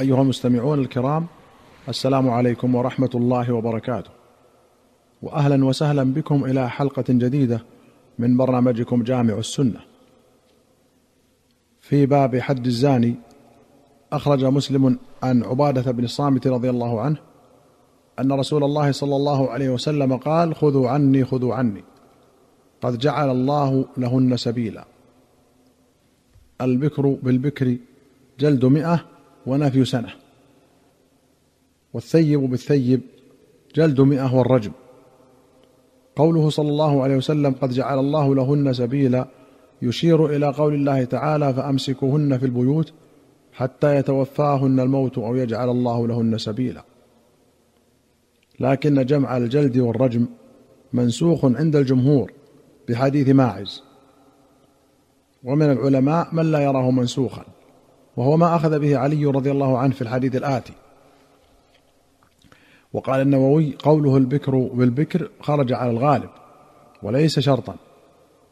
أيها المستمعون الكرام السلام عليكم ورحمة الله وبركاته. واهلا وسهلا بكم إلى حلقة جديدة من برنامجكم جامع السنة. في باب حد الزاني أخرج مسلم عن عبادة بن الصامت رضي الله عنه أن رسول الله صلى الله عليه وسلم قال خذوا عني خذوا عني قد جعل الله لهن سبيلا. البكر بالبكر جلد مئة ونفي سنة. والثيب بالثيب جلد مئة والرجم. قوله صلى الله عليه وسلم قد جعل الله لهن سبيلا يشير إلى قول الله تعالى فأمسكوهن في البيوت حتى يتوفاهن الموت أو يجعل الله لهن سبيلا. لكن جمع الجلد والرجم منسوخ عند الجمهور بحديث ماعز. ومن العلماء من لا يراه منسوخا. وهو ما أخذ به علي رضي الله عنه في الحديث الآتي. وقال النووي قوله البكر بالبكر خرج على الغالب وليس شرطا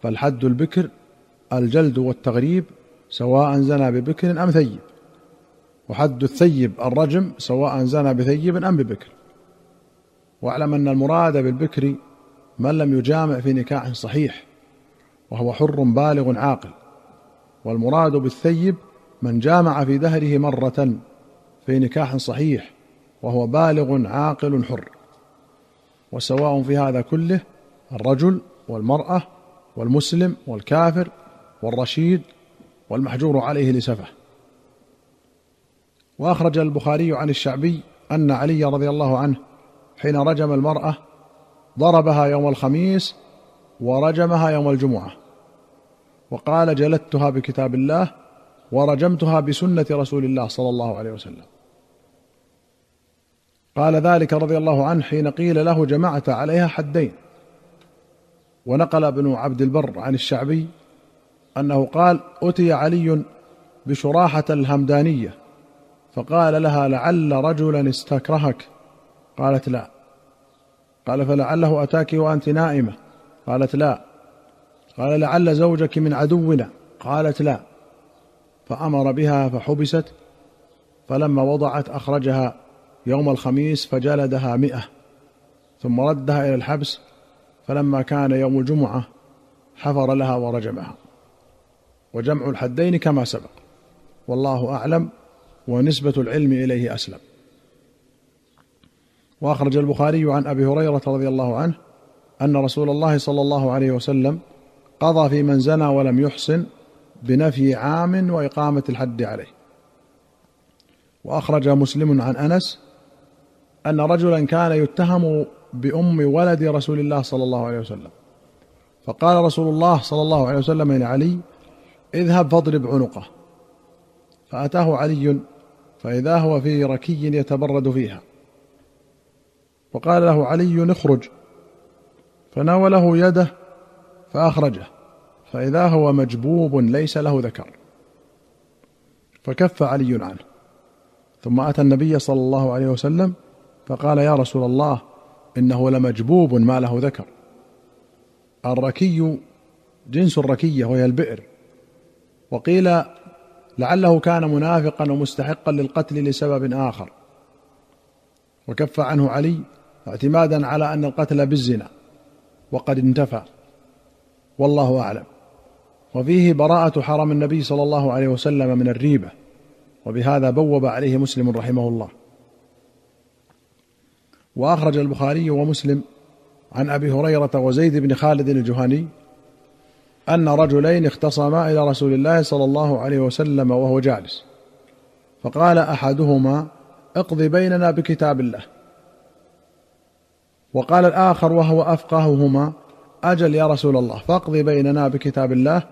فالحد البكر الجلد والتغريب سواء زنى ببكر أم ثيب وحد الثيب الرجم سواء زنى بثيب أم ببكر. واعلم أن المراد بالبكر من لم يجامع في نكاح صحيح وهو حر بالغ عاقل والمراد بالثيب من جامع في دهره مرة في نكاح صحيح وهو بالغ عاقل حر. وسواء في هذا كله الرجل والمرأة والمسلم والكافر والرشيد والمحجور عليه لسفه. وأخرج البخاري عن الشعبي أن علي رضي الله عنه حين رجم المرأة ضربها يوم الخميس ورجمها يوم الجمعة. وقال جلدتها بكتاب الله ورجمتها بسنة رسول الله صلى الله عليه وسلم. قال ذلك رضي الله عنه حين قيل له جمعت عليها حدين. ونقل ابن عبد البر عن الشعبي أنه قال أتي علي بشراحة الهمدانية فقال لها لعل رجلا استكرهك. قالت لا. قال فلعله أتاك وأنت نائمة. قالت لا. قال لعل زوجك من عدونا. قالت لا. فأمر بها فحبست فلما وضعت أخرجها يوم الخميس فجلدها مئة ثم ردها إلى الحبس فلما كان يوم الجمعة حفر لها ورجمها. وجمع الحدين كما سبق. والله أعلم ونسبة العلم إليه أسلم. وأخرج البخاري عن أبي هريرة رضي الله عنه أن رسول الله صلى الله عليه وسلم قضى في من زنى ولم يحصن بنفي عام وإقامة الحد عليه. وأخرج مسلم عن أنس أن رجلا كان يتهم بأم ولد رسول الله صلى الله عليه وسلم. فقال رسول الله صلى الله عليه وسلم لعلي اذهب فاضرب عنقه. فأتاه علي فإذا هو في ركي يتبرد فيها. وقال له علي اخرج. فناوله يده فأخرجه. فإذا هو مجبوب ليس له ذكر. فكف علي عنه. ثم أتى النبي صلى الله عليه وسلم فقال يا رسول الله إنه لمجبوب ما له ذكر. الركي جنس الركية وهي البئر. وقيل لعله كان منافقا ومستحقا للقتل لسبب آخر. وكف عنه علي اعتمادا على أن القتل بالزنا. وقد انتفى. والله أعلم. وفيه براءة حرم النبي صلى الله عليه وسلم من الريبة وبهذا بوب عليه مسلم رحمه الله. وأخرج البخاري ومسلم عن أبي هريرة وزيد بن خالد الجهني أن رجلين اختصما إلى رسول الله صلى الله عليه وسلم وهو جالس. فقال أحدهما اقض بيننا بكتاب الله. وقال الآخر وهو أفقههما أجل يا رسول الله فاقض بيننا بكتاب الله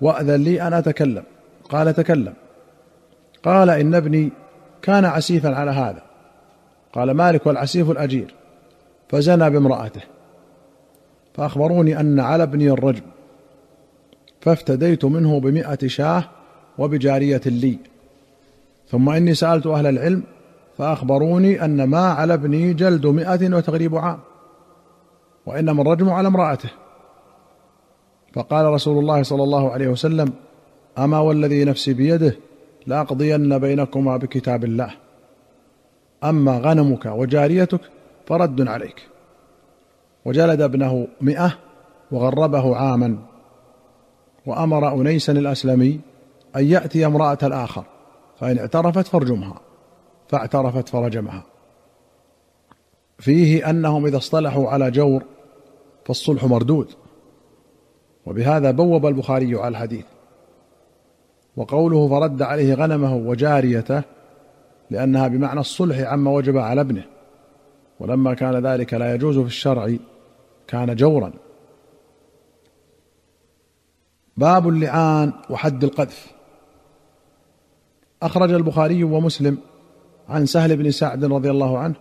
وأذن لي أن أتكلم. قال تكلم. قال إن ابني كان عسيفا على هذا. قال مالك والعسيف الأجير. فزنى بامرأته. فأخبروني أن على ابني الرجم. فافتديت منه بمائة شاه وبجارية لي. ثم إني سألت أهل العلم فأخبروني أن ما على ابني جلد مائة وتغريب عام. وإنما الرجم على امرأته. فقال رسول الله صلى الله عليه وسلم أما والذي نفسي بيده لأقضين بينكما بكتاب الله. أما غنمك وجاريتك فرد عليك. وجلد ابنه مئة وغربه عاما. وأمر أنيسا الأسلمي أن يأتي امرأة الآخر فإن اعترفت فارجمها فاعترفت فرجمها. فيه أنهم إذا اصطلحوا على جور فالصلح مردود. وبهذا بوب البخاري على الحديث. وقوله فرد عليه غنمه وجاريته لأنها بمعنى الصلح عما وجب على ابنه. ولما كان ذلك لا يجوز في الشرع كان جورا. باب اللعان وحد القذف. أخرج البخاري ومسلم عن سهل بن سعد رضي الله عنه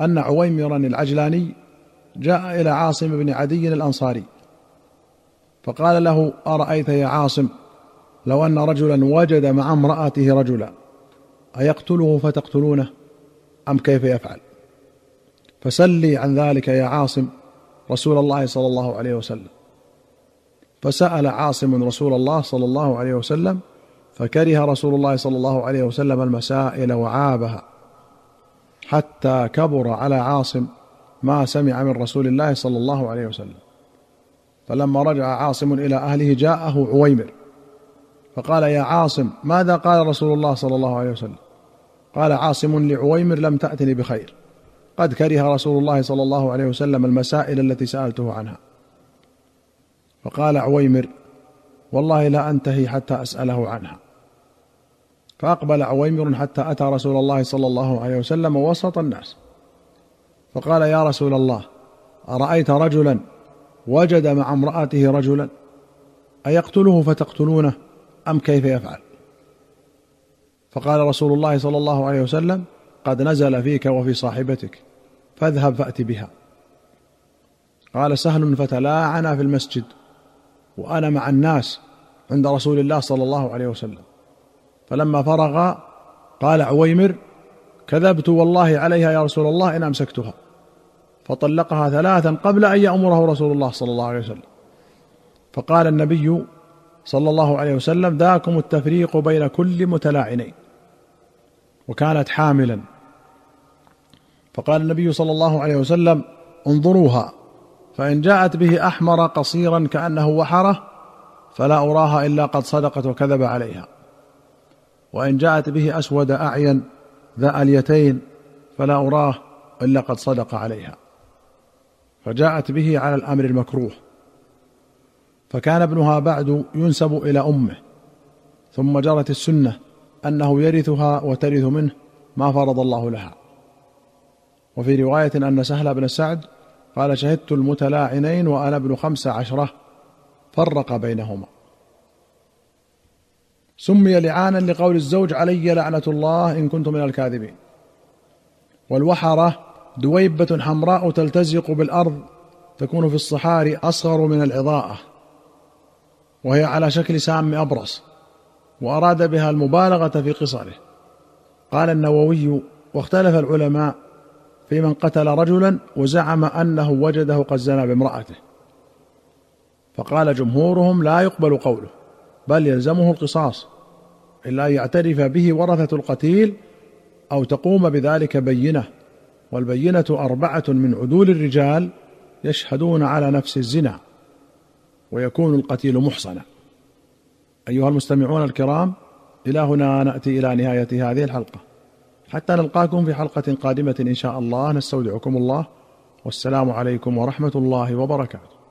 أن عويمرا العجلاني جاء إلى عاصم بن عدي الأنصاري فقال له أرأيت يا عاصم لو أن رجلا وجد مع امرأته رجلا أيقتله فتقتلونه؟ أم كيف يفعل؟ فسلي عن ذلك يا عاصم رسول الله صلى الله عليه وسلم. فسأل عاصم رسول الله صلى الله عليه وسلم فكره رسول الله صلى الله عليه وسلم المسائل وعابها حتى كبر على عاصم ما سمع من رسول الله صلى الله عليه وسلم. فلما رجع عاصم إلى أهله جاءه عويمر فقال يا عاصم ماذا قال رسول الله صلى الله عليه وسلم؟ قال عاصم لعويمر لم تأتني بخير. قد كره رسول الله صلى الله عليه وسلم المسائل التي سألته عنها. فقال عويمر والله لا أنتهي حتى أسأله عنها. فأقبل عويمر حتى أتى رسول الله صلى الله عليه وسلم وسط الناس. فقال يا رسول الله أرأيت رجلا وجد مع امرأته رجلا ايقتله فتقتلونه أم كيف يفعل؟ فقال رسول الله صلى الله عليه وسلم قد نزل فيك وفي صاحبتك فاذهب فأت بها. قال سهل فتلاعنا في المسجد وأنا مع الناس عند رسول الله صلى الله عليه وسلم. فلما فرغ قال عويمر كذبت والله عليها يا رسول الله إن أمسكتها. فطلقها ثلاثا قبل أن يأمره رسول الله صلى الله عليه وسلم. فقال النبي صلى الله عليه وسلم ذاكم التفريق بين كل متلاعنين. وكانت حاملا. فقال النبي صلى الله عليه وسلم انظروها فإن جاءت به أحمر قصيرا كأنه وحرة فلا أراها إلا قد صدقت وكذب عليها. وإن جاءت به أسود أعين ذا أليتين فلا أراه إلا قد صدق عليها. فجاءت به على الأمر المكروه. فكان ابنها بعد ينسب إلى أمه ثم جرت السنة أنه يرثها وترث منه ما فرض الله لها. وفي رواية أن سهل بن سعد قال شهدت المتلاعنين وأنا ابن خمس عشرة. فرق بينهما. سمي لعانا لقول الزوج علي لعنة الله إن كنت من الكاذبين. والوحرة دويبة حمراء تلتزق بالأرض تكون في الصحاري أصغر من العضاءه وهي على شكل سام أبرص وأراد بها المبالغة في قصره. قال النووي واختلف العلماء في من قتل رجلا وزعم أنه وجده قد زنى بامرأته. فقال جمهورهم لا يقبل قوله بل يلزمه القصاص إلا ان يعترف به ورثة القتيل أو تقوم بذلك بينة. والبينة أربعة من عدول الرجال يشهدون على نفس الزنا ويكون القتيل محصنا. أيها المستمعون الكرام إلى هنا نأتي إلى نهاية هذه الحلقة. حتى نلقاكم في حلقة قادمة إن شاء الله. نستودعكم الله. والسلام عليكم ورحمة الله وبركاته.